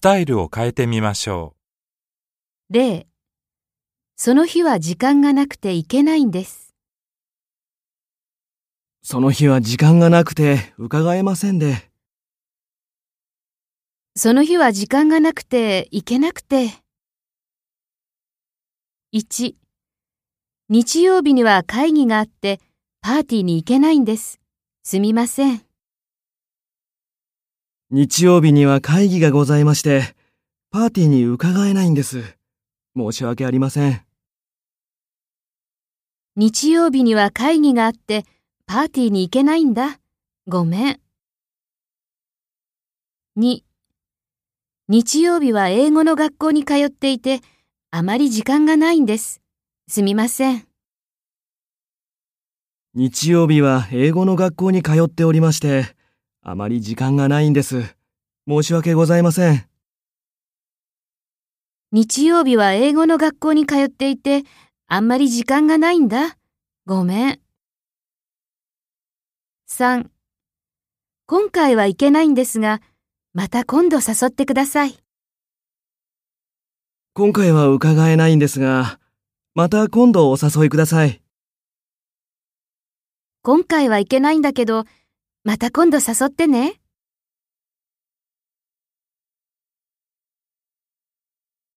スタイルを変えてみましょ例、その日は時間がなくて行けないんです。その日は時間がなくて伺えませんで。その日は時間がなくて行けなくて。1、日曜日には会議があってパーティーに行けないんです。すみません。日曜日には会議がございまして、パーティーに伺えないんです。申し訳ありません。日曜日には会議があってパーティーに行けないんだ。ごめん。2、日曜日は英語の学校に通っていてあまり時間がないんです。すみません。日曜日は英語の学校に通っておりまして、あまり時間がないんです。申し訳ございません。日曜日は英語の学校に通っていてあんまり時間がないんだ。ごめん。3. 今回は行けないんですが、また今度誘ってください。今回は伺えないんですが、また今度お誘いください。今回は行けないんだけど、また今度誘ってね。